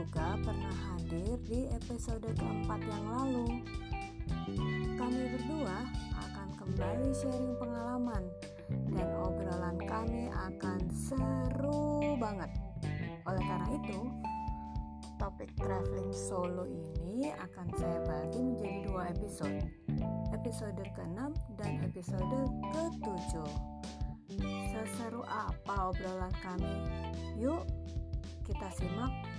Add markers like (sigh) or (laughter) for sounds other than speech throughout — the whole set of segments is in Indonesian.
juga pernah hadir di episode keempat yang lalu. Kami berdua akan kembali sharing pengalaman dan obrolan kami akan seru banget. Oleh karena itu, topik traveling solo ini akan saya bagi menjadi dua episode. Episode ke-6 dan episode ke-7. Seseru apa obrolan kami? Yuk, kita simak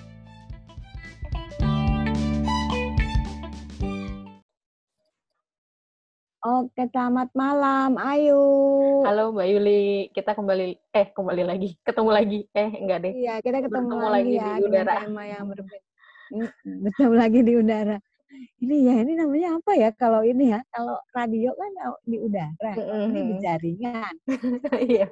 Oke, selamat malam, Ayu. Halo Mbak Yuli, kita kembali, eh kembali lagi, ketemu lagi, eh enggak deh. Iya, kita ketemu Bertemu lagi, lagi ya di udara. tema yang berbeda. Bertemu lagi di udara. Ini ya, ini namanya apa ya kalau ini ya, kalau radio kan di udara, mm-hmm. ini di jaringan. (laughs) Iya.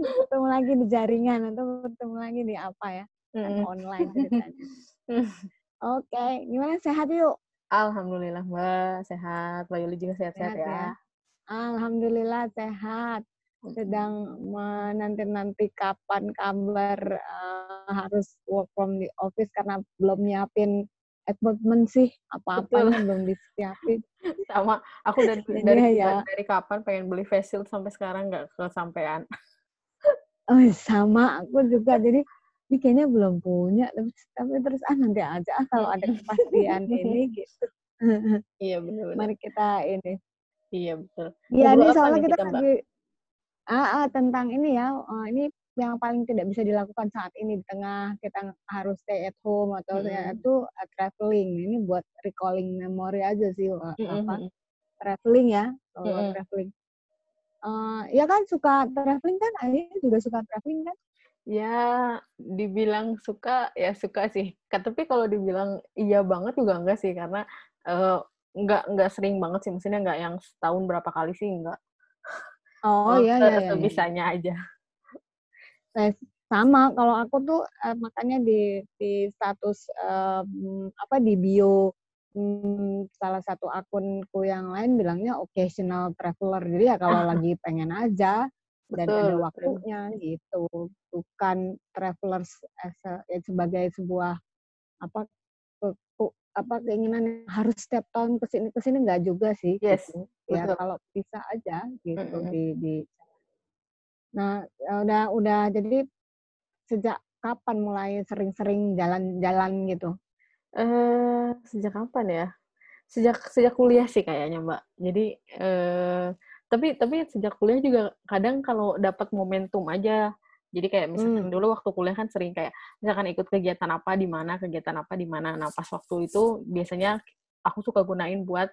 bertemu lagi di jaringan atau bertemu lagi di apa ya, mm-hmm. online ceritanya. (laughs) Oke, gimana sehat yuk? Alhamdulillah Mbak, sehat. Mbak Yuli juga sehat-sehat ya. ya. Alhamdulillah sehat. Sedang menanti-nanti kapan kabar uh, harus work from the office karena belum nyiapin appointment sih apa-apa belum disiapin. (laughs) Sama, aku dari (laughs) dari, ya. dari kapan pengen beli face shield sampai sekarang nggak kesampaian. Oh, sama aku juga. Jadi ini kayaknya belum punya tapi, tapi terus ah nanti aja ah kalau ada kepastian ini (laughs) gitu. Iya benar mari kita ini. Iya betul. Iya ini soalnya kita, kita lagi ah, ah tentang ini ya uh, ini yang paling tidak bisa dilakukan saat ini di tengah kita harus stay at home atau hmm. itu uh, traveling. Ini buat recalling memory aja sih uh, hmm. apa traveling ya kalau hmm. traveling. Uh, ya kan suka traveling kan ini juga suka traveling kan Ya, dibilang suka ya suka sih. Tapi kalau dibilang iya banget juga enggak sih karena uh, enggak enggak sering banget sih. Maksudnya enggak yang setahun berapa kali sih enggak. Oh iya iya. iya. Sebisanya aja. Eh, sama kalau aku tuh uh, makanya di di status um, apa di bio um, salah satu akunku yang lain bilangnya occasional traveler. Jadi ya kalau lagi pengen aja dan betul, ada waktunya betul. gitu bukan travelers as a, ya, sebagai sebuah apa ke, ke, apa keinginan yang harus setiap tahun ke sini ke sini nggak juga sih yes, gitu. ya kalau bisa aja gitu mm -hmm. di, di nah ya udah udah jadi sejak kapan mulai sering-sering jalan-jalan gitu eh uh, sejak kapan ya sejak sejak kuliah sih kayaknya mbak jadi eh uh, tapi tapi sejak kuliah juga kadang kalau dapat momentum aja jadi kayak misalkan hmm. dulu waktu kuliah kan sering kayak misalkan ikut kegiatan apa di mana kegiatan apa di mana nah pas waktu itu biasanya aku suka gunain buat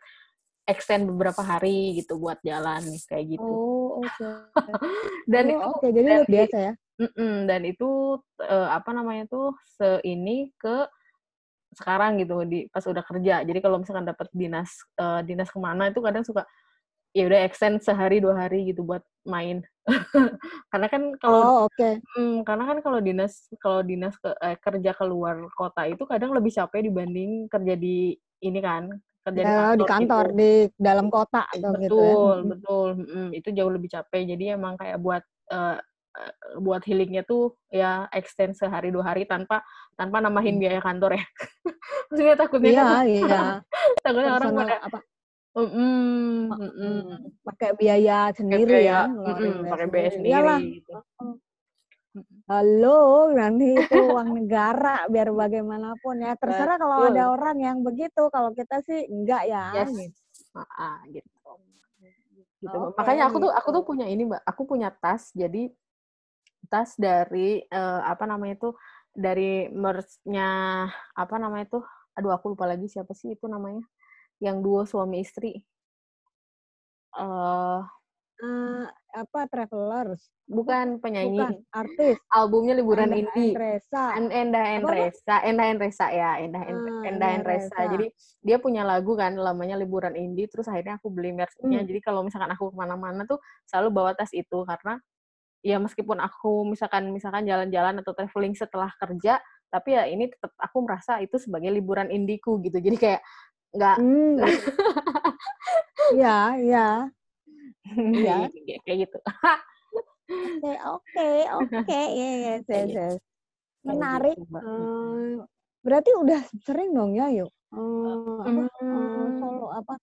extend beberapa hari gitu buat jalan kayak gitu oh oke okay. (laughs) dan oh, itu okay. jadi dan, biasa ya mm -mm, dan itu uh, apa namanya tuh se ini ke sekarang gitu di pas udah kerja jadi kalau misalkan dapat dinas uh, dinas ke mana itu kadang suka ya udah extend sehari dua hari gitu buat main (laughs) karena kan kalau oh, okay. hmm, karena kan kalau dinas kalau dinas ke, eh, kerja keluar kota itu kadang lebih capek dibanding kerja di ini kan kerja ya, di kantor, di, kantor gitu. di dalam kota atau betul gitu ya. betul hmm, itu jauh lebih capek jadi emang kayak buat uh, buat healingnya tuh ya extend sehari dua hari tanpa tanpa nambahin biaya kantor ya (laughs) maksudnya takutnya iya, kan, iya. (laughs) takutnya orang pada apa Mm, mm, mm. Pakai biaya sendiri ya. Pakai biaya sendiri. Iyalah. Gitu. Halo, nanti itu uang negara biar bagaimanapun ya. Terserah kalau ada orang yang begitu, kalau kita sih enggak ya. Yes. Gitu. Ah, gitu. gitu. Okay, Makanya aku tuh aku tuh gitu. punya ini, Mbak. Aku punya tas. Jadi tas dari uh, apa namanya itu dari merch-nya apa namanya itu? Aduh, aku lupa lagi siapa sih itu namanya yang duo suami istri. Uh, uh, apa Travelers? Bukan penyanyi. Bukan, artis. Albumnya Liburan Endah Indie. Resa. Endah Resa. Endah Resa ya, Endah uh, Endah Resa. Jadi dia punya lagu kan namanya Liburan Indie. Terus akhirnya aku beli merch-nya. Hmm. Jadi kalau misalkan aku ke mana-mana tuh selalu bawa tas itu karena ya meskipun aku misalkan misalkan jalan-jalan atau traveling setelah kerja tapi ya ini tetap aku merasa itu sebagai liburan indiku gitu jadi kayak nggak Hmm, (laughs) Iya, iya. Iya. kayak gitu Oke, oke, oke. Yes, (laughs) Kayak yes, yes. Kayak Menarik. gitu. Eh, berarti udah sering dong ya, yuk. Eh, apa? Hmm. solo apa?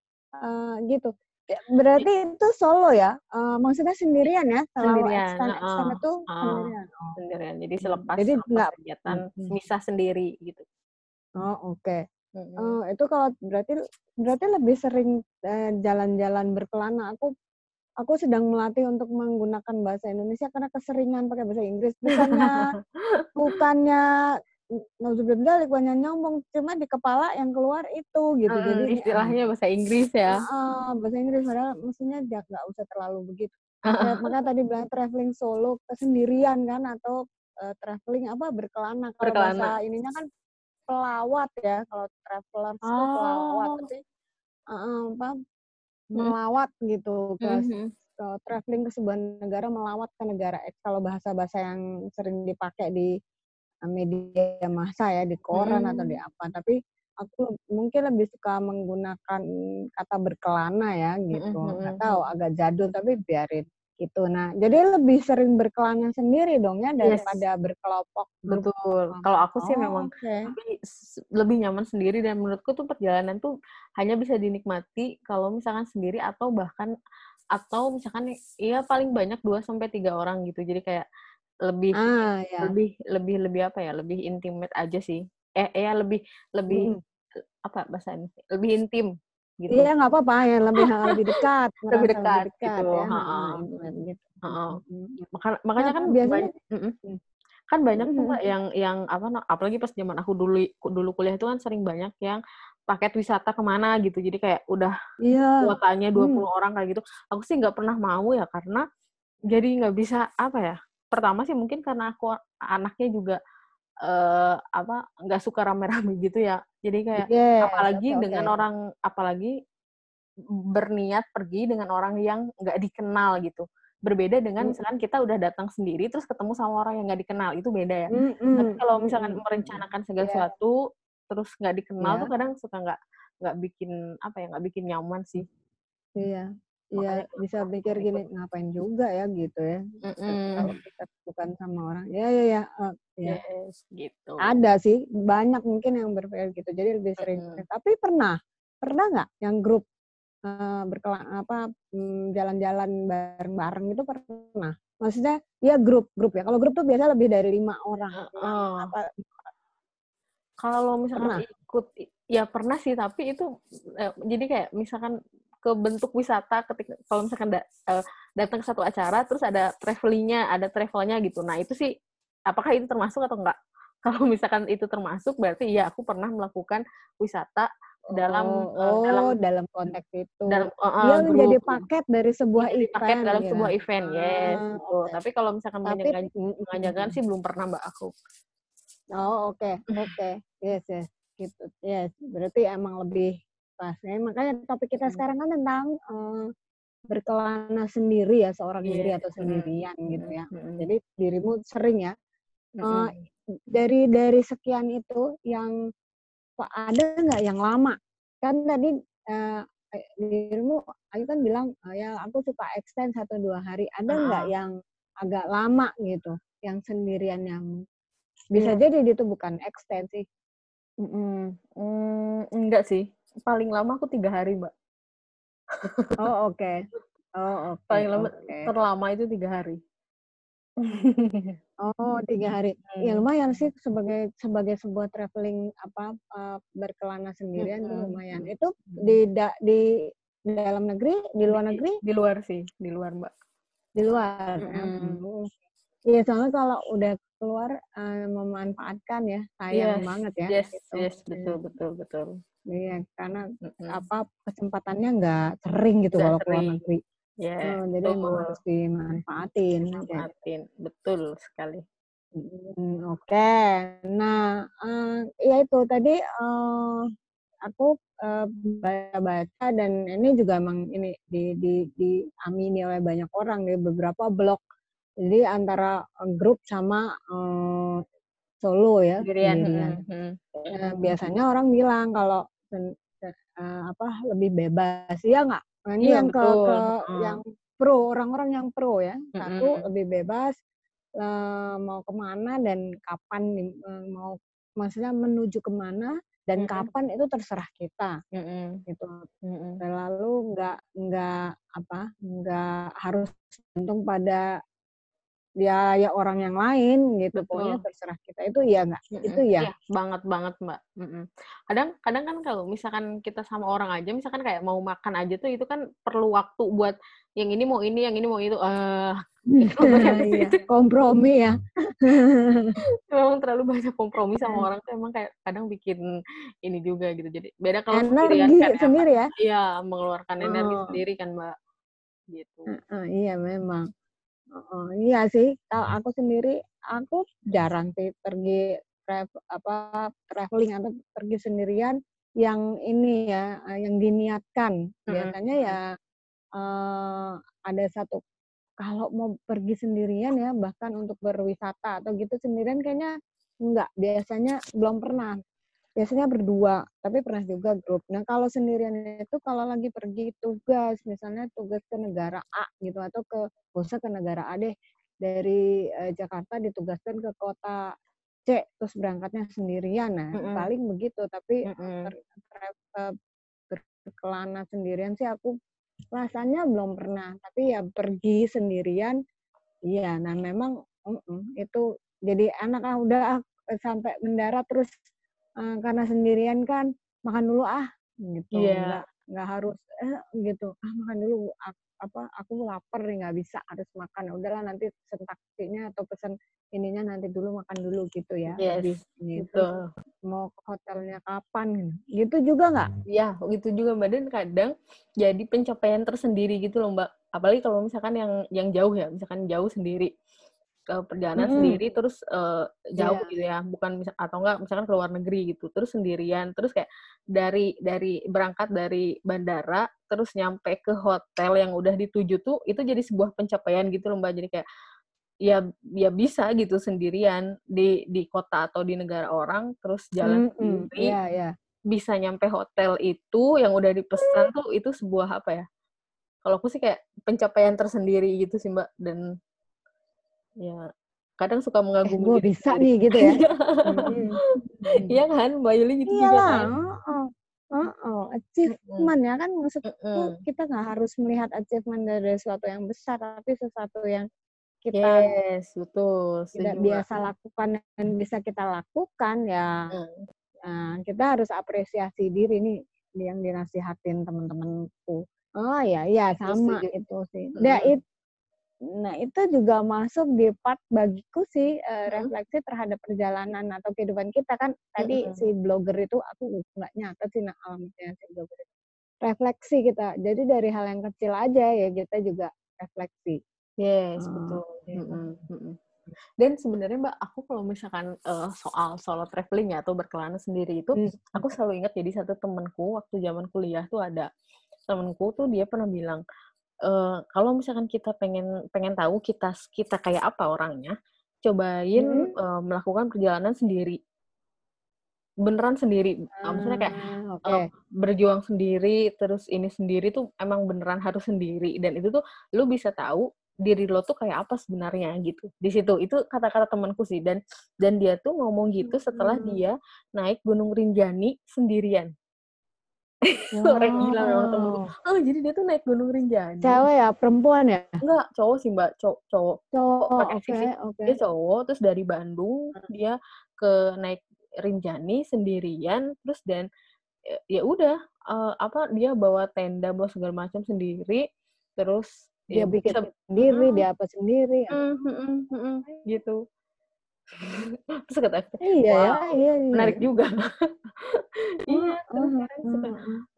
eh, gitu. Ya, Berarti itu solo ya? Eh, maksudnya sendirian ya? Kalau Sendirian, extend heeh, extend itu heeh. sendirian. Oh, sendirian jadi selepas Jadi nggak. kegiatan hmm, misah sendiri gitu Oh, oke. Mm-mm. Eh, itu kalau berarti berarti lebih sering eh, jalan-jalan berkelana. Aku aku sedang melatih untuk menggunakan bahasa Indonesia karena keseringan pakai bahasa Inggris. Bukannya (laughs) bukannya nauzubillah bukannya nyombong, cuma di kepala yang keluar itu gitu. Mm, Jadi ah, istilahnya bahasa Inggris ya ah, bahasa Inggris padahal mestinya ja- nggak usah terlalu begitu. Tra- (laughs) Makanya tadi bilang traveling solo kesendirian kan atau eh, traveling apa berkelana. Kalau Berkelana. bahasa ininya kan pelawat ya. Kalau travelers itu pelawat, Oh. tapi eh, apa Mm. melawat gitu ke, Mhm. ke traveling ke sebuah negara melawat ke negara X. Kalau bahasa-bahasa yang sering dipakai di eh, media massa ya di koran atau di Hmm. apa. Tapi aku mungkin lebih suka menggunakan kata berkelana ya gitu. Mhm, Nggak tahu agak jadul tapi biarin gitu. Nah, jadi lebih sering berkelana sendiri dong ya Yes. daripada berkelompok grup. Betul. Kalau aku sih Oh, memang oke. lebih, nyaman sendiri dan menurutku tuh perjalanan tuh hanya bisa dinikmati kalau misalkan sendiri atau bahkan atau misalkan ya paling banyak 2 sampai tiga orang gitu. Jadi kayak lebih Ah, ya. lebih lebih lebih apa ya? Lebih intimate aja sih. Eh, ya lebih lebih Mm-mm. apa bahasanya? Lebih intim gitu. Iya nggak apa-apa ya lebih lebih dekat, (laughs) Lebih merasa lebih dekat dekat gitu. ya. Gitu. Heeh. Mm, mm. Maka- makanya Nah, kan biasanya banyak. Hmm. kan banyak Mm, mbak mm. yang yang apa apalagi pas zaman aku dulu dulu kuliah itu kan sering banyak yang paket wisata ke mana gitu jadi kayak udah Iya. kuotanya 20 Hmm. orang kayak gitu aku sih nggak pernah mau ya karena jadi nggak bisa apa ya pertama sih mungkin karena aku anaknya juga eh apa nggak suka rame-rame (laughs) gitu ya. Jadi kayak Yes, apalagi oke, dengan oke. orang apalagi berniat pergi dengan orang yang nggak dikenal gitu. Berbeda dengan Mm, misalkan kita udah datang sendiri terus ketemu sama orang yang nggak dikenal itu beda ya. Mm, tapi mm, kalau mm, misalkan mm, mm. merencanakan segala Iya, sesuatu terus nggak dikenal tuh iya, kadang suka nggak nggak bikin apa ya nggak bikin nyaman sih. Iya, makanya iya. Bisa pikir gini, ngapain juga ya gitu ya. Ke- Kalau Mm-mm. kita bukan sama orang, ya ya ya, eh, ya. yes gitu Ada sih, banyak mungkin yang berpikir gitu. Jadi lebih sering. Mm-mm. Tapi pernah, pernah nggak yang grup berkelana apa mm, jalan-jalan bareng-bareng itu pernah? Maksudnya ya grup grup ya. Kalau grup tuh biasa lebih dari lima orang, Heeh. apa kalau misalkan pernah? ikut ya pernah sih tapi itu eh, jadi kayak misalkan ke bentuk wisata ketika kalau misalkan da- eh, datang ke satu acara terus ada travelingnya ada travelnya gitu nah itu sih apakah itu termasuk atau enggak (laughs) kalau misalkan itu termasuk berarti ya aku pernah melakukan wisata dalam Oh, eh, dalam dalam konteks itu. dalam eh, Dia menjadi paket dari sebuah jadi paket event dalam gitu. sebuah event yes Ah, gitu oke. tapi kalau misalkan mengajarkan sih belum pernah mbak aku Oh, oke, oke. (laughs) Yes, yes. Gitu. Yes, berarti emang lebih pas. Ya, makanya topik kita Mm. sekarang kan tentang eh, berkelana sendiri ya, seorang diri yes atau mm, sendirian gitu mm, ya. mm, mm, Jadi dirimu sering ya. mm, mm. dari dari sekian itu yang ada nggak yang lama? Kan tadi eh, dirimu Ayu kan bilang eh, ya aku suka extend satu dua hari. Ada nggak Ah, yang agak lama gitu, yang sendirian yang bisa iya jadi itu bukan extend sih. Mm-mm. Mm, enggak sih. Paling lama aku tiga hari, Mbak. Oh oke, oh oke Paling lama, oke. terlama itu tiga hari. (laughs) Oh tiga hari. Ya Hmm. lumayan sih sebagai sebagai sebuah traveling apa eh, berkelana sendirian itu Mm-mm. lumayan. Itu di da- di dalam negeri, di luar negeri, di luar sih, di luar, Mbak. di luar. Hmm. Iya soalnya kalau udah keluar eh, memanfaatkan ya sayang Yes, banget ya yes, gitu. yes, Iya. betul, betul, betul. Iya karena Mm-mm. apa kesempatannya nggak sering gitu kalau keluar negeri. Yes, Oh, jadi emang harus dimanfaatin. Manfaatin. Betul sekali. Hmm, Oke, nah eh, ya itu tadi eh, aku eh, baca-baca dan ini juga emang ini di, di, diamini oleh banyak orang di beberapa blog. Jadi antara grup sama eh, solo ya Sendirian. sendirian. Mm, mm. Nah, biasanya orang bilang kalau eh, apa lebih bebas ya nggak? Nah, ini Iya yang ke betul. ke Heeh. yang pro orang-orang yang pro ya. Satu mm. lebih bebas eh, mau ke mana dan kapan eh, mau maksudnya menuju ke mana dan Mm, mm. kapan itu terserah kita Mm, mm. gitu. Mm, mm. Lalu nggak nggak apa nggak harus bergantung pada ya ya orang yang lain gitu. Pokoknya Betul. terserah kita itu ya nggak? Mm-mm. Itu ya. Banget banget Mbak. Mm-mm. Kadang kadang kan kalau misalkan kita sama orang aja, misalkan kayak mau makan aja tuh itu kan perlu waktu buat yang ini mau ini, yang ini mau itu. Eh, itu berarti Iya, itu (laughs) kompromi ya. memang terlalu banyak kompromi sama orang tuh emang kayak kadang bikin ini juga gitu. Jadi beda kalau sendirian Energi kan sendiri ya. Iya, mengeluarkan energi Oh. sendiri kan Mbak. Gitu. Heeh, iya memang. Heeh, iya sih. Kalau aku sendiri, aku jarang sih pergi trav- apa traveling atau pergi sendirian yang ini ya, eh, yang diniatkan. Mm-mm. Biasanya ya eh, ada satu kalau mau pergi sendirian ya bahkan untuk berwisata atau gitu sendirian kayaknya enggak. Biasanya belum pernah. Biasanya berdua, tapi pernah juga grup. Nah, kalau sendirian itu kalau lagi pergi tugas, misalnya tugas ke negara A gitu atau ke usah ke negara A deh. Dari eh, Jakarta ditugaskan ke kota C, terus berangkatnya sendirian. Nah, Mm-mm. paling begitu, tapi ter- ter- eh, berkelana sendirian sih aku rasanya belum pernah. Tapi ya pergi sendirian, iya. Nah, memang mm-mm, itu jadi enak ah udah ah, sampai mendarat terus eh, karena sendirian kan makan dulu ah gitu. Iya. nggak nggak harus eh, gitu. Ah makan dulu Ak- apa aku lapar nih nggak bisa harus makan. Udahlah nanti pesen taksinya atau pesen ininya nanti dulu makan dulu gitu ya Yes, ini terus mau ke hotelnya kapan gitu juga nggak? Ya, gitu juga Mbak. Dan kadang jadi pencapaian tersendiri gitu loh Mbak. Apalagi kalau misalkan yang yang jauh ya, misalkan jauh sendiri ke perjalanan Mm-mm. sendiri terus eh, jauh Iya. gitu ya, bukan atau enggak misalkan ke luar negeri gitu, terus sendirian, terus kayak dari dari berangkat dari bandara terus nyampe ke hotel yang udah dituju tuh itu jadi sebuah pencapaian gitu loh Mbak. Jadi kayak ya ya bisa gitu sendirian di di kota atau di negara orang terus jalan Mm-mm, sendiri iya iya bisa nyampe hotel itu yang udah dipesan tuh itu sebuah apa ya? Kalau aku sih kayak pencapaian tersendiri gitu sih Mbak dan ya kadang suka eh mengagumi gue diri bisa nih gitu ya (laughs) Iya. Kan, Mbak Yuli gitu juga iyalah kan? heeh. Heeh, Mm-mm. achievement ya kan maksudku Mm-mm. kita nggak harus melihat achievement dari sesuatu yang besar tapi sesuatu yang kita Yes, betul. tidak biasa lakukan dan bisa kita lakukan ya Mm. nah, kita harus apresiasi diri nih yang dinasihatin teman-temanku oh ya ya sama setuju. itu sih nah, it- nah itu juga masuk di part bagiku sih Mm. refleksi terhadap perjalanan atau kehidupan kita kan tadi Mm-mm. si blogger itu aku nggak nyata sih nah, alamatnya si blogger itu refleksi kita jadi dari hal yang kecil aja ya kita juga refleksi Yes, Oh, betul. Mm-mm, mm-mm. Dan sebenarnya Mbak, aku kalau misalkan eh, soal solo traveling ya atau berkelana sendiri itu, Hmm. aku selalu ingat jadi satu temanku waktu zaman kuliah tuh ada temanku tuh dia pernah bilang eh, kalau misalkan kita pengen pengen tahu kita kita kayak apa orangnya, cobain Hmm. eh, melakukan perjalanan sendiri, beneran sendiri. Eh, maksudnya kayak Ah, oke eh, berjuang sendiri terus ini sendiri tuh emang beneran harus sendiri dan itu tuh lu bisa tahu diri lo tuh kayak apa sebenarnya gitu di situ itu kata-kata temanku sih dan dan dia tuh ngomong gitu setelah Hmm. dia naik Gunung Rinjani sendirian orang gila memang temenku oh jadi dia tuh naik Gunung Rinjani? Cewek ya, perempuan ya? enggak cowok sih mbak. Cowok cowok. Cowok, pakai oke, fisik. oke. dia cowok terus dari Bandung dia ke naik Rinjani sendirian terus dan ya- ya udah eh, apa dia bawa tenda bawa segala macam sendiri terus Dia ya bikin sendiri, Mm, dia apa sendiri. mm, mm, mm, mm, mm, gitu (laughs) terus kata aku Iya ya, wow iya, iya. menarik juga. (laughs) Iya terus suka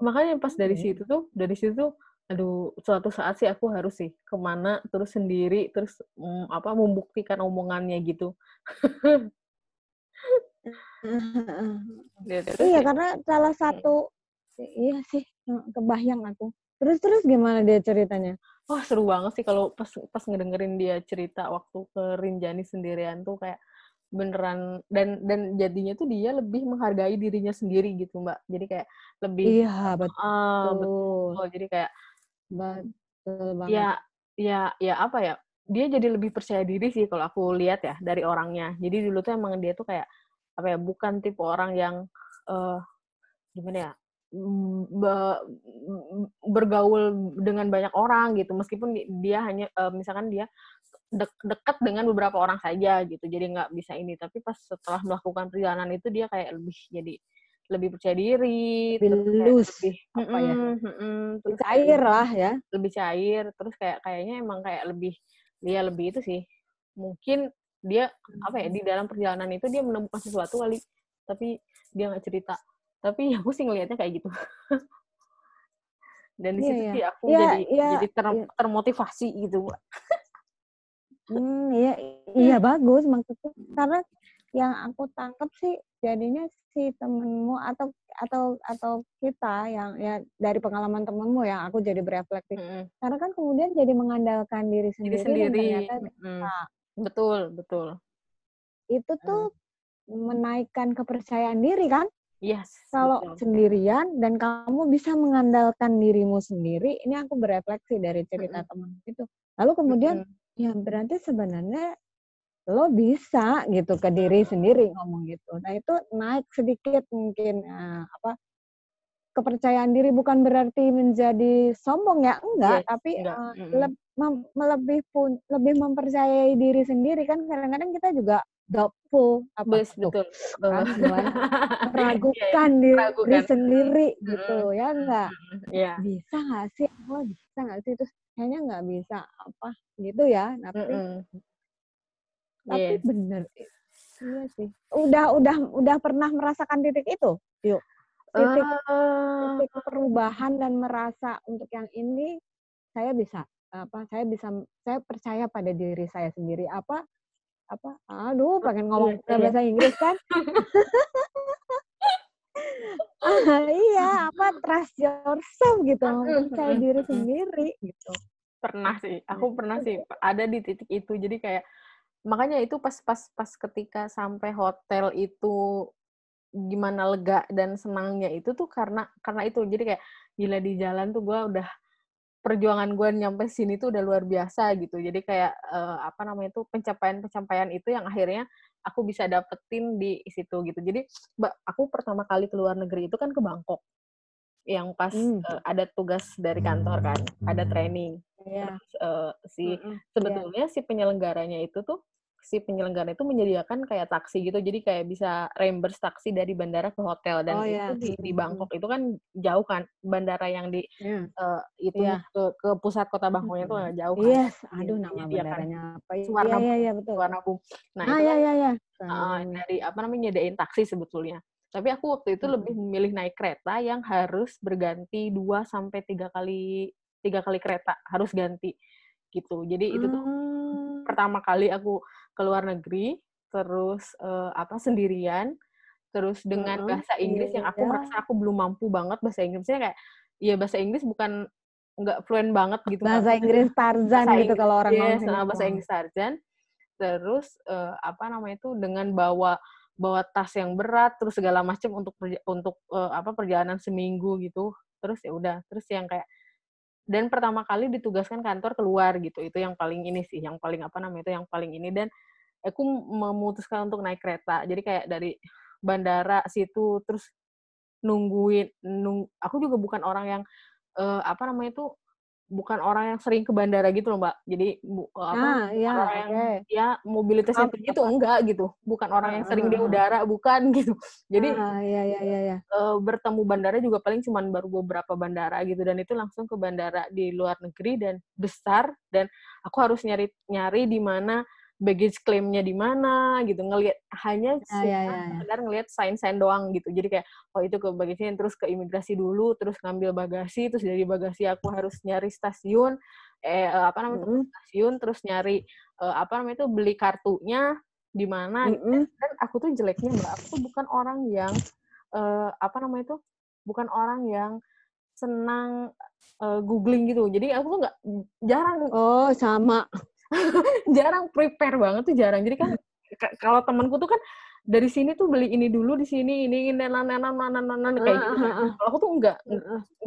makanya pas dari situ tuh dari situ tuh aduh suatu saat sih aku harus sih ke mana terus sendiri terus mm, apa membuktikan omongannya gitu. Ya, terus Iya, ya karena salah satu iya sih, kebayang aku. Terus terus gimana dia ceritanya? wah seru banget sih kalau pas pas ngedengerin dia cerita waktu ke Rinjani sendirian tuh kayak beneran dan dan jadinya tuh dia lebih menghargai dirinya sendiri gitu mbak. Jadi kayak lebih iya betul. uh, betul. Jadi kayak betul banget. ya ya ya apa ya dia jadi lebih percaya diri sih kalau aku lihat ya dari orangnya. Jadi dulu tuh emang dia tuh kayak apa ya bukan tipe orang yang uh, gimana ya bergaul dengan banyak orang gitu. Meskipun dia hanya uh, misalkan dia de dekat dengan beberapa orang saja gitu. Jadi nggak bisa ini. Tapi pas setelah melakukan perjalanan itu dia kayak lebih jadi lebih percaya diri lebih lebih apa ya? mm, mm, terus cair lah ya. lebih cair. Terus kayak kayaknya emang kayak lebih dia lebih itu sih. Mungkin dia apa ya di dalam perjalanan itu dia menemukan sesuatu kali. Tapi dia nggak cerita. Tapi (laughs) aku sih ngelihatnya kayak gitu. Dan di yeah, situ yeah. sih aku yeah, jadi yeah, jadi ter, yeah. termotivasi gitu (laughs) Hmm, iya, iya bagus maksudku karena yang aku tangkap sih jadinya si temenmu atau atau atau kita yang ya dari pengalaman temenmu ya aku jadi berefleksi mm karena kan kemudian jadi mengandalkan diri sendiri, diri sendiri. ternyata mm betul betul itu tuh mm. menaikkan kepercayaan diri kan Yes. Kalau betul. sendirian dan kamu bisa mengandalkan dirimu sendiri, ini aku berefleksi dari cerita mm -hmm. teman itu. Lalu kemudian mm -hmm Ya berarti sebenarnya lo bisa gitu ke diri sendiri ngomong gitu. Nah itu naik sedikit mungkin uh, apa kepercayaan diri bukan berarti menjadi sombong ya? Enggak, yes, tapi enggak. Uh, mm -hmm. mem lebih pun lebih mempercayai diri sendiri. Kan kadang-kadang kita juga doubtful apa Bes, betul, kan? (laughs) Meragukan diri, diri sendiri mm -hmm. gitu ya enggak? Yeah. bisa nggak sih? Oh bisa nggak sih? Terus kayaknya nggak bisa apa gitu ya tapi mm -hmm. tapi yes. bener iya sih udah udah udah pernah merasakan titik itu yuk titik, uh, titik perubahan dan merasa untuk yang ini saya bisa apa saya bisa saya percaya pada diri saya sendiri apa apa aduh pengen ngomong iya, iya. bahasa Inggris kan (laughs) (laughs) ah, iya apa trust yourself gitu percaya diri sendiri gitu. Pernah sih aku pernah sih ada di titik itu jadi kayak makanya itu pas pas pas ketika sampai hotel itu gimana lega dan senangnya itu tuh karena karena itu jadi kayak gila di jalan tuh gue udah perjuangan gue nyampe sini tuh udah luar biasa gitu jadi kayak uh, apa namanya itu pencapaian pencapaian itu yang akhirnya aku bisa dapetin di situ gitu. Jadi aku pertama kali ke luar negeri itu kan ke Bangkok. Yang pas hmm. uh, ada tugas dari kantor kan, ada training. Yeah. Terus uh, si mm -hmm. sebetulnya yeah. si penyelenggaranya itu tuh si penyelenggara itu menyediakan kayak taksi gitu jadi kayak bisa reimburse taksi dari bandara ke hotel dan oh, itu yeah. di, di Bangkok itu kan jauh kan bandara yang di yeah. uh, itu yeah. ke, ke pusat kota Bangkoknya itu jauh kan yes aduh nama ya, bandaranya kan? apa ya Suwarna iya, iya, betul Suwarnabung nah ah, itu iya, kan, iya, iya. Uh, dari apa namanya nyediain taksi sebetulnya tapi aku waktu itu hmm. lebih memilih naik kereta yang harus berganti dua sampai tiga kali tiga kali kereta harus ganti gitu jadi itu tuh hmm. pertama kali aku ke luar negeri terus uh, apa sendirian terus dengan uh-huh. bahasa Inggris yeah. yang aku iya. merasa aku belum mampu banget bahasa Inggrisnya kayak ya bahasa Inggris bukan nggak fluent banget gitu bahasa kan. Inggris Tarzan bahasa gitu kalau orang yes, ngomong bahasa Inggris Tarzan terus uh, apa namanya itu dengan bawa bawa tas yang berat terus segala macam untuk untuk uh, apa perjalanan seminggu gitu terus ya udah terus yang kayak dan pertama kali ditugaskan kantor keluar gitu itu yang paling ini sih yang paling apa namanya itu yang paling ini. Dan aku memutuskan untuk naik kereta. Jadi kayak dari bandara situ terus nungguin nung aku juga bukan orang yang uh, apa namanya itu bukan orang yang sering ke bandara gitu loh mbak. Jadi bu, apa ah, ya, orang yang ya mobilitasnya tinggi itu enggak gitu. Bukan orang yang sering di udara bukan (laughs) gitu. Jadi ah, ya, ya, ya, ya. Uh, bertemu bandara juga paling cuma baru beberapa bandara gitu. Dan itu langsung ke bandara di luar negeri dan besar. Dan aku harus nyari nyari di mana baggage claimnya di mana gitu. Ngelihat hanya ah, ya, ya, sekedar ngelihat sign-sign doang gitu. Jadi kayak oh itu ke baggage terus ke imigrasi dulu terus ngambil bagasi terus dari bagasi aku harus nyari stasiun eh apa namanya mm -hmm. stasiun terus nyari uh, apa namanya itu beli kartunya di mana mm -hmm. dan aku tuh jeleknya mbak aku tuh bukan orang yang uh, apa namanya itu bukan orang yang senang uh, googling gitu. Jadi aku tuh nggak jarang oh sama (laughs) jarang prepare banget tuh jarang. Jadi kan (laughs) kalau temanku tuh kan dari sini tuh beli ini dulu di sini ini ini nenan nenan nenan nenan kayak gitu. Kalau aku tuh enggak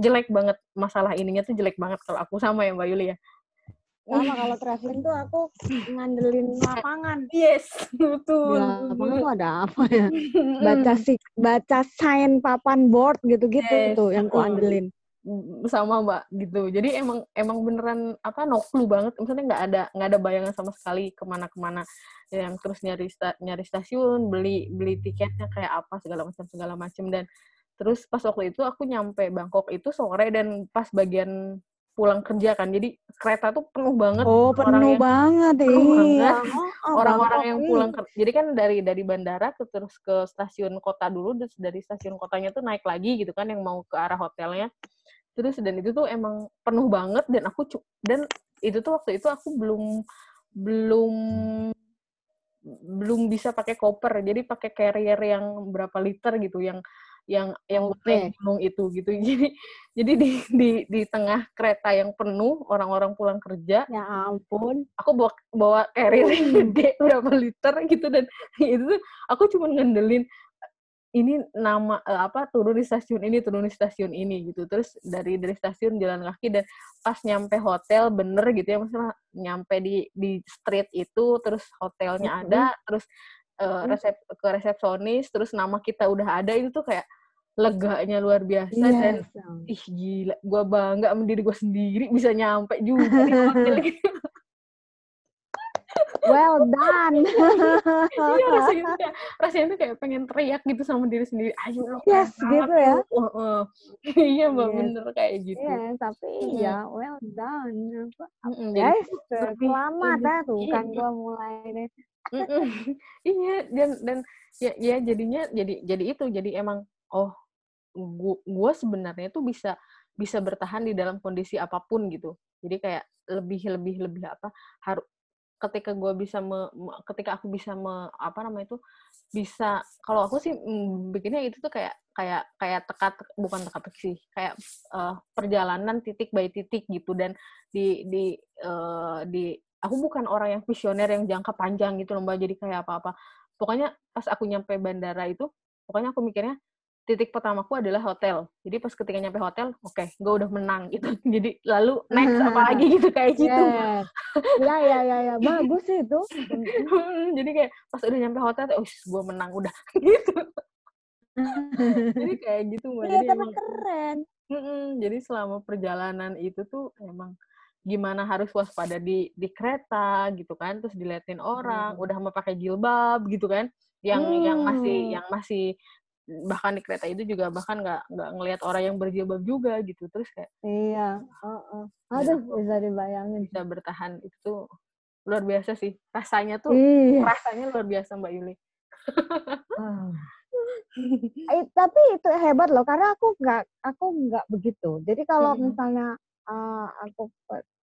jelek banget masalah ininya tuh jelek banget kalau aku sama ya Mbak Yuli ya. Sama kalau traveling tuh aku ngandelin lapangan. Yes, betul. Di lapangan tuh ada apa ya? Baca si baca sign papan board gitu-gitu yes, tuh yang ku andelin sama mbak gitu. Jadi emang emang beneran apa no clue banget. Misalnya nggak ada nggak ada bayangan sama sekali ke mana-kemana. Yang terus nyari sta, nyari stasiun beli beli tiketnya kayak apa segala macam segala macam. Dan terus pas waktu itu aku nyampe Bangkok itu sore dan pas bagian pulang kerja kan. Jadi kereta tuh penuh banget oh penuh yang, banget (laughs) penuh iya. banget. Oh, orang-orang yang pulang kerja jadi kan dari dari bandara ke terus ke stasiun kota dulu terus dari stasiun kotanya tuh naik lagi gitu kan yang mau ke arah hotelnya. Terus dan itu tuh emang penuh banget dan aku dan itu tuh waktu itu aku belum belum belum bisa pakai koper. Jadi pakai carrier yang berapa liter gitu yang yang yang okay. gunung itu gitu. (laughs) Jadi jadi di, di di tengah kereta yang penuh orang-orang pulang kerja ya ampun. aku bawa bawa carrier yang gede berapa liter gitu. Dan (laughs) itu tuh aku cuma ngandelin ini nama uh, apa turun di stasiun ini turun di stasiun ini gitu. Terus dari dari stasiun jalan kaki dan pas nyampe hotel bener gitu ya maksudnya nyampe di di street itu terus hotelnya mm -hmm. ada terus uh, resep ke resepsionis terus nama kita udah ada itu tuh kayak leganya luar biasa yes. dan ih gila gue bangga sama diri gue sendiri bisa nyampe juga di hotel well done. (laughs) iya rasanya tuh kayak rasanya tuh kayak pengen teriak gitu sama diri sendiri. Ayo lo. Yes gitu ya. Uh, uh. (laughs) iya mbak yes. bener kayak gitu. Iya yes, tapi mm. ya well done. Apa? Mm Guys, selamat ya tuh kan (laughs) gua mulai deh. iya dan dan ya ya jadinya jadi jadi itu jadi emang oh gua sebenarnya tuh bisa bisa bertahan di dalam kondisi apa pun gitu. Jadi kayak lebih lebih lebih apa harus ketika gue bisa me, ketika aku bisa me, apa namanya itu bisa kalau aku sih mm, bikinnya itu tuh kayak kayak kayak teka, teka bukan teka-teki sih kayak uh, perjalanan titik by titik gitu. Dan di di uh, di aku bukan orang yang visioner yang jangka panjang gitu loh mbak. Jadi kayak apa-apa. Pokoknya pas aku nyampe bandara itu pokoknya aku mikirnya titik pertamaku adalah hotel. Jadi pas ketika nyampe hotel, oke, okay, gue udah menang gitu. (laughs) Jadi lalu (laughs) next apa lagi gitu kayak gitu. Ya, ya, ya, ya, bagus sih itu. (laughs) Jadi kayak pas udah nyampe hotel, oh gue menang udah gitu. Jadi kayak gitu mbak. Iya, tapi keren. jadi selama perjalanan itu tuh emang gimana harus waspada di di kereta gitu kan, terus diliatin orang, hmm. udah mau pakai jilbab gitu kan, yang hmm. yang masih yang masih bahkan di kereta itu juga bahkan nggak nggak ngelihat orang yang berjilbab juga gitu terus kayak iya uh, uh. aduh ya, bisa dibayangin bisa bertahan itu tuh luar biasa sih rasanya tuh iya. rasanya luar biasa mbak Yuli uh. eh, tapi itu hebat loh karena aku nggak aku nggak begitu jadi kalau hmm. misalnya uh, aku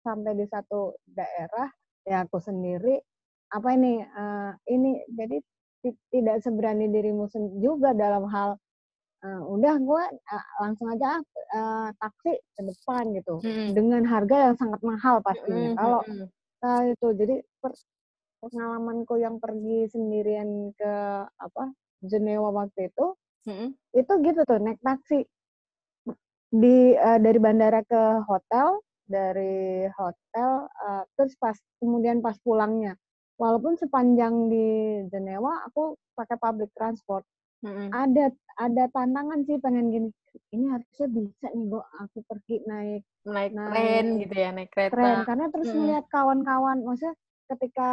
sampai di satu daerah ya aku sendiri apa ini uh, ini jadi tidak seberani dirimu juga dalam hal uh, udah gue uh, langsung aja uh, taksi ke depan gitu hmm. dengan harga yang sangat mahal pastinya hmm. kalau uh, itu jadi per, pengalamanku yang pergi sendirian ke apa Jenewa waktu itu hmm. itu gitu tuh naik taksi di uh, dari bandara ke hotel dari hotel uh, terus pas kemudian pas pulangnya walaupun sepanjang di Jenewa aku pakai public transport mm-hmm. ada ada tantangan sih pengen gini ini harusnya bisa nih bu aku pergi naik naik, naik tren gitu ya naik kereta tren karena terus mm-hmm. melihat kawan-kawan maksudnya ketika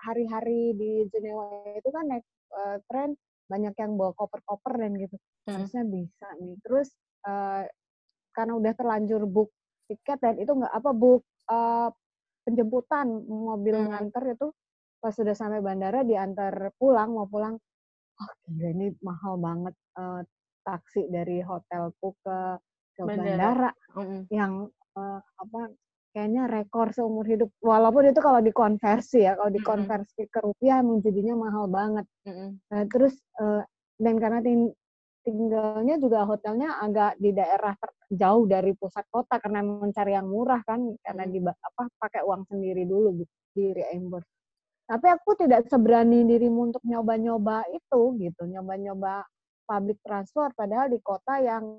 hari-hari di Jenewa itu kan naik uh, tren banyak yang bawa koper-koper dan gitu mm-hmm. harusnya bisa nih terus uh, karena udah terlanjur book tiket dan itu nggak apa book uh, penjemputan mobil hmm. nganter itu pas sudah sampai bandara diantar pulang mau pulang oh gila ini mahal banget uh, taksi dari hotelku ke ke bandara, bandara. Mm. yang uh, apa kayaknya rekor seumur hidup walaupun itu kalau dikonversi ya kalau dikonversi ke rupiah emang jadinya mahal banget mm nah, terus uh, dan karena ting tinggalnya juga hotelnya agak di daerah jauh dari pusat kota karena mencari yang murah kan karena di apa pakai uang sendiri dulu di reimburse tapi aku tidak seberani dirimu untuk nyoba-nyoba itu gitu nyoba-nyoba public transport padahal di kota yang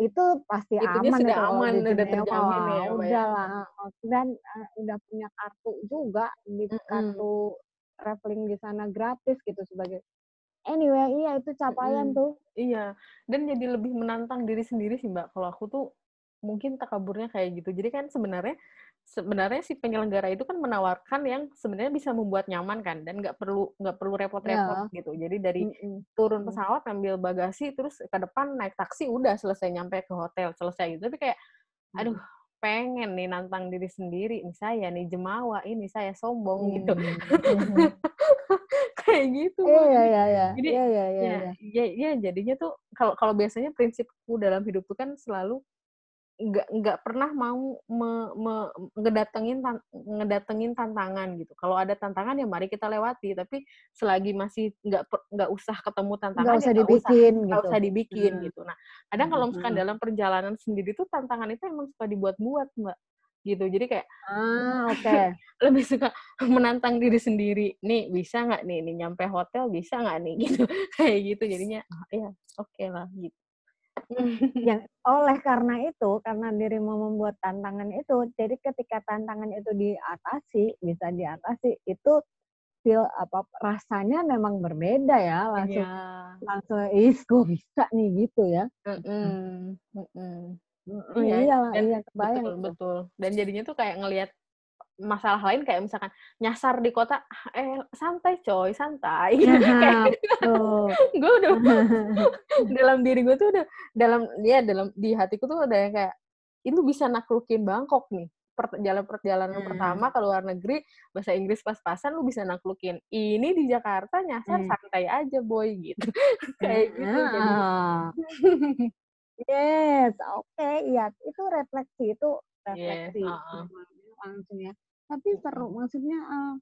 itu pasti Itunya aman sudah itu kalau aman, di udah terjamin ya, ya? udah lah dan uh, udah punya kartu juga di Mm-mm. kartu traveling di sana gratis gitu sebagai anyway iya itu capaian Mm-mm. tuh Iya, dan jadi lebih menantang diri sendiri sih Mbak. Kalau aku tuh mungkin takaburnya kayak gitu. Jadi kan sebenarnya sebenarnya si penyelenggara itu kan menawarkan yang sebenarnya bisa membuat nyaman kan dan nggak perlu nggak perlu repot-repot gitu. Jadi dari turun Mm. pesawat ambil bagasi terus ke depan naik taksi udah selesai nyampe ke hotel selesai gitu. Tapi kayak aduh pengen nih nantang diri sendiri nih saya nih jemawa ini saya sombong gitu Hmm. (laughs) kayak gitu Iya iya iya iya. Jadi, Iya iya iya. ya, iya. ya, ya jadinya tuh kalau kalau biasanya prinsipku dalam hidup tuh kan selalu nggak nggak pernah mau me, me- ngedatengin tan- ngedatengin tantangan gitu. Kalau ada tantangan ya mari kita lewati. Tapi selagi masih nggak nggak usah ketemu tantangan Nggak ya usah usah dibikin nggak gitu. usah dibikin Hmm. gitu. Nah kadang kalau misalkan Hmm. dalam perjalanan sendiri tuh tantangan itu emang suka dibuat-buat mbak gitu. Jadi kayak Ah oke. (laughs) lebih suka menantang diri sendiri. Nih bisa nggak nih, nih nyampe hotel bisa nggak nih (laughs) gitu kayak gitu jadinya ah, ya oke lah gitu. (laughs) yang oleh karena itu karena dirimu membuat tantangan itu jadi ketika tantangan itu diatasi bisa diatasi itu feel apa rasanya memang berbeda ya langsung Iya. langsung is gue bisa nih gitu ya Mm-mm. Mm-mm. Mm, Iya, iya dan iya kebayang betul betul. Dan jadinya tuh kayak ngelihat masalah lain kayak misalkan nyasar di kota, eh santai coy, santai. (laughs) Nah, (laughs) gue udah (laughs) dalam diri gue tuh udah dalam ya dalam di hatiku tuh udah yang kayak itu bisa naklukin Bangkok nih. Per- jalan perjalanan Hmm. pertama ke luar negeri bahasa Inggris pas-pasan lu bisa naklukin. Ini di Jakarta nyasar Hmm. santai aja boy gitu. kayak gitu jadi. Yes, oke, iya itu refleksi itu Yes, refleksi uh-uh. langsung ya. Tapi seru, maksudnya eh,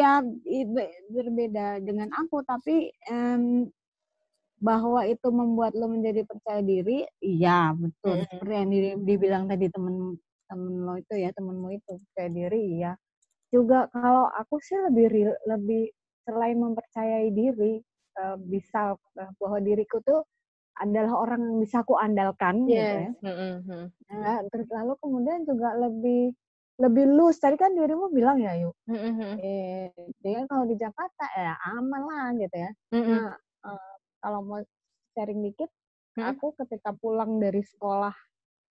ya i- be- berbeda dengan aku, tapi em, bahwa itu membuat lo menjadi percaya diri, iya betul. Mm-mm. Seperti yang di- dibilang tadi temen temen lo itu ya, temenmu itu percaya diri, iya. Juga kalau aku sih lebih lebih selain mempercayai diri, eh, bisa eh, bahwa diriku tuh adalah orang yang bisa aku andalkan gitu ya. Yes. Mm. Ya, terus lalu kemudian juga lebih lebih loose. Tadi kan dirimu bilang ya, yuk. Mm-mm, mm. Eh, dia kalau di Jakarta ya aman lah gitu ya. Mm-mm. Nah, eh, kalau mau sharing dikit, Hmm. aku ketika pulang dari sekolah,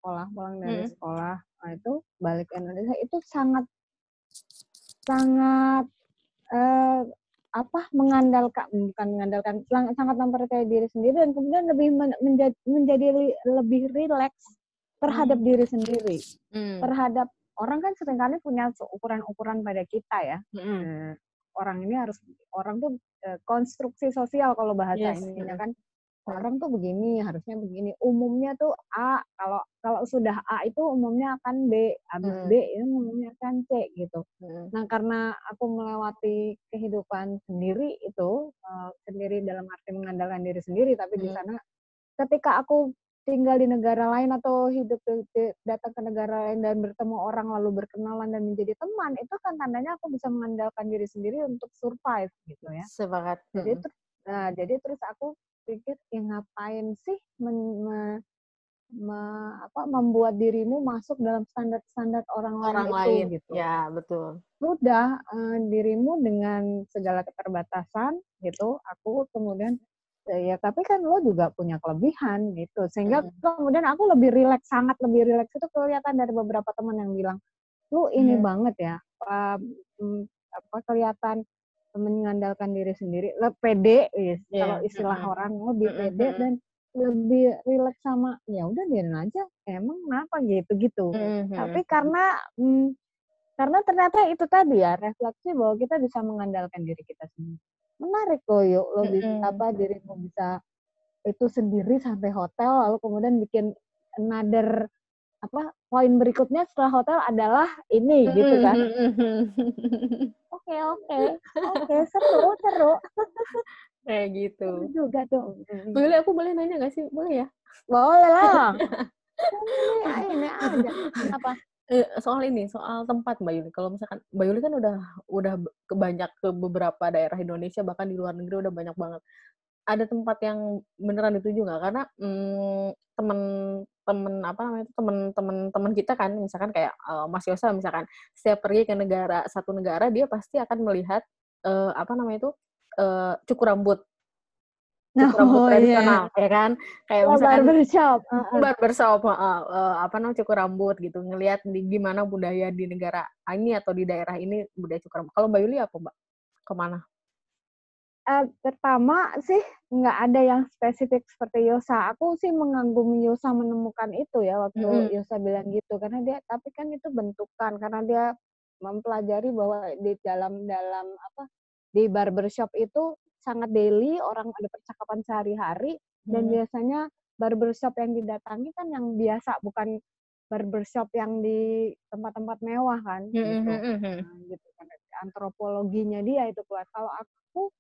sekolah pulang dari Hmm. sekolah, nah itu balik Indonesia itu sangat sangat eh, apa mengandalkan bukan mengandalkan sang- sangat mempercayai diri sendiri dan kemudian lebih men- menjadi menjadi li- lebih rileks terhadap diri sendiri Mm. terhadap orang kan sering kali punya ukuran-ukuran pada kita ya Mm-mm. Eh, orang ini harus orang tuh eh, konstruksi sosial kalau bahasa Yes, ininya mm. kan orang tuh begini harusnya begini umumnya tuh A kalau kalau sudah A itu umumnya akan B habis Mm. B itu umumnya akan C gitu Mm. nah karena aku melewati kehidupan sendiri itu eh, sendiri dalam arti mengandalkan diri sendiri tapi di Mm. sana ketika aku tinggal di negara lain atau hidup di- di- datang ke negara lain dan bertemu orang lalu berkenalan dan menjadi teman itu kan tandanya aku bisa mengandalkan diri sendiri untuk survive gitu ya Sepakat. jadi Mm. terus nah jadi terus aku pikir ya ngapain sih men- me- me- apa, membuat dirimu masuk dalam standar-standar orang, orang lain lain. itu gitu Ya, betul. sudah eh, dirimu dengan segala keterbatasan gitu aku kemudian ya tapi kan lo juga punya kelebihan gitu sehingga Mm. kemudian aku lebih rileks sangat lebih rileks itu kelihatan dari beberapa teman yang bilang lu ini Mm. banget ya apa, mm, apa kelihatan mengandalkan diri sendiri le pede yes, Iya, kalau istilah mm-mm. orang lebih pede mm-mm. dan lebih rileks sama ya udah biarin aja emang kenapa gitu gitu Mm-mm. tapi karena mm, karena ternyata itu tadi ya refleksi bahwa kita bisa mengandalkan diri kita sendiri menarik loh yuk lo bisa Mm-mm. apa dirimu bisa itu sendiri sampai hotel lalu kemudian bikin another apa poin berikutnya setelah hotel adalah ini gitu kan Mm-mm. (laughs) oke oke oke seru seru Kayak seru gitu. juga tuh. Boleh aku boleh nanya gak sih? Boleh ya? boleh lah (laughs) ini ini aja kenapa Eh, soal ini, soal tempat Mbak Yuli. Kalau misalkan Mbak Yuli kan udah udah ke banyak ke beberapa daerah Indonesia, bahkan di luar negeri udah banyak banget. Ada tempat yang beneran dituju nggak? Karena hmm, temen temen apa namanya itu temen-temen temen kita kan, misalkan kayak uh, Mas Yosa misalkan setiap pergi ke negara satu negara dia pasti akan melihat uh, apa namanya itu uh, cukur rambut. Cukur (laughs) rambut oh, tradisional iya. ya kan? Kayak oh, misalkan barbershop. (laughs) Uh, barbershop uh, uh, apa namanya cukur rambut gitu ngelihat di gimana budaya di negara ini atau di daerah ini budaya cukur rambut. Kalau mbak Yuli apa mbak? Ke mana uh, pertama sih nggak ada yang spesifik seperti Yosa aku sih mengagumi Yosa menemukan itu ya waktu mm -hmm. Yosa bilang gitu karena dia tapi kan itu bentukan karena dia mempelajari bahwa di dalam dalam apa di barbershop itu sangat daily, orang ada percakapan sehari-hari hmm. dan biasanya barbershop yang didatangi kan yang biasa bukan barbershop yang di tempat-tempat mewah kan hmm. gitu. Nah, gitu kan antropologinya dia itu kuat. Kalau aku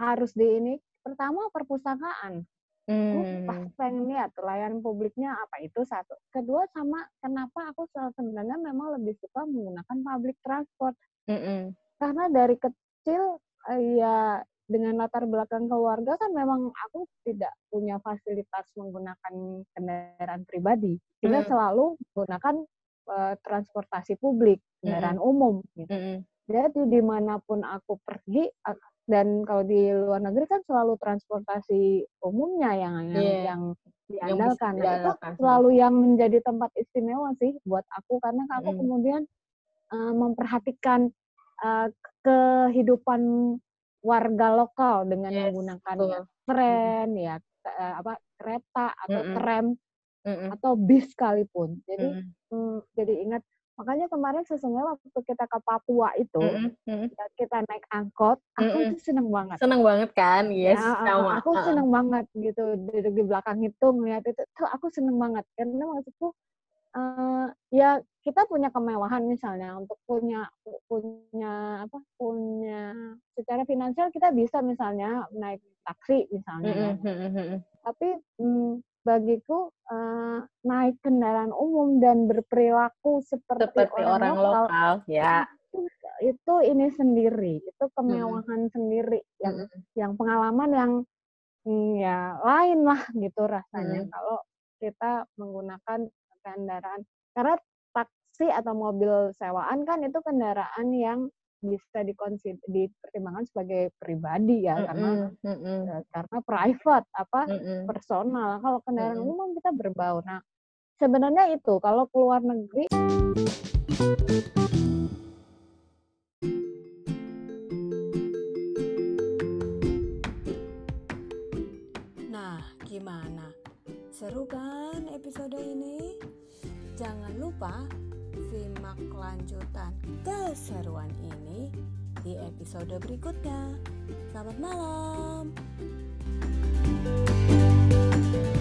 harus di ini pertama perpustakaan. Hmm. Aku pengen lihat layanan publiknya apa itu satu. Kedua sama kenapa aku sebenarnya memang lebih suka menggunakan public transport. Hmm. Karena dari kecil eh, ya dengan latar belakang keluarga kan memang aku tidak punya fasilitas menggunakan kendaraan pribadi. Kita mm. selalu menggunakan uh, transportasi publik, kendaraan mm. umum. Gitu. Mm. Jadi di mana pun aku pergi, dan kalau di luar negeri kan selalu transportasi umumnya yang yang, yeah. yang diandalkan. Yang itu selalu yang menjadi tempat istimewa sih buat aku karena aku mm. kemudian uh, memperhatikan uh, kehidupan warga lokal dengan yes, menggunakan ya, tren ya uh, apa kereta atau mm -mm. tram mm -mm. atau bis sekalipun. Jadi mm -mm. Mm, jadi ingat makanya kemarin sesungguhnya waktu kita ke Papua itu mm -mm. kita naik angkot, aku mm -mm. tuh seneng banget. Seneng banget kan, yes. Ya, sama. Aku seneng banget gitu di, di belakang itu melihat itu tuh aku seneng banget karena maksudku uh, ya kita punya kemewahan misalnya untuk punya punya apa punya secara finansial kita bisa misalnya naik taksi misalnya mm -hmm. tapi mm, bagiku uh, naik kendaraan umum dan berperilaku seperti, seperti orang, orang lokal, lokal ya itu, itu ini sendiri itu kemewahan mm. sendiri yang mm. yang pengalaman yang mm, ya lain lah gitu rasanya mm. kalau kita menggunakan kendaraan karena taksi atau mobil sewaan kan itu kendaraan yang bisa dikonsider dipertimbangkan sebagai pribadi ya mm -hmm. karena mm -hmm. karena private apa mm -hmm. personal kalau kendaraan mm -hmm. umum kita berbau nah sebenarnya itu kalau keluar negeri nah gimana seru kan episode ini Jangan lupa simak kelanjutan keseruan ini di episode berikutnya. Selamat malam. thank you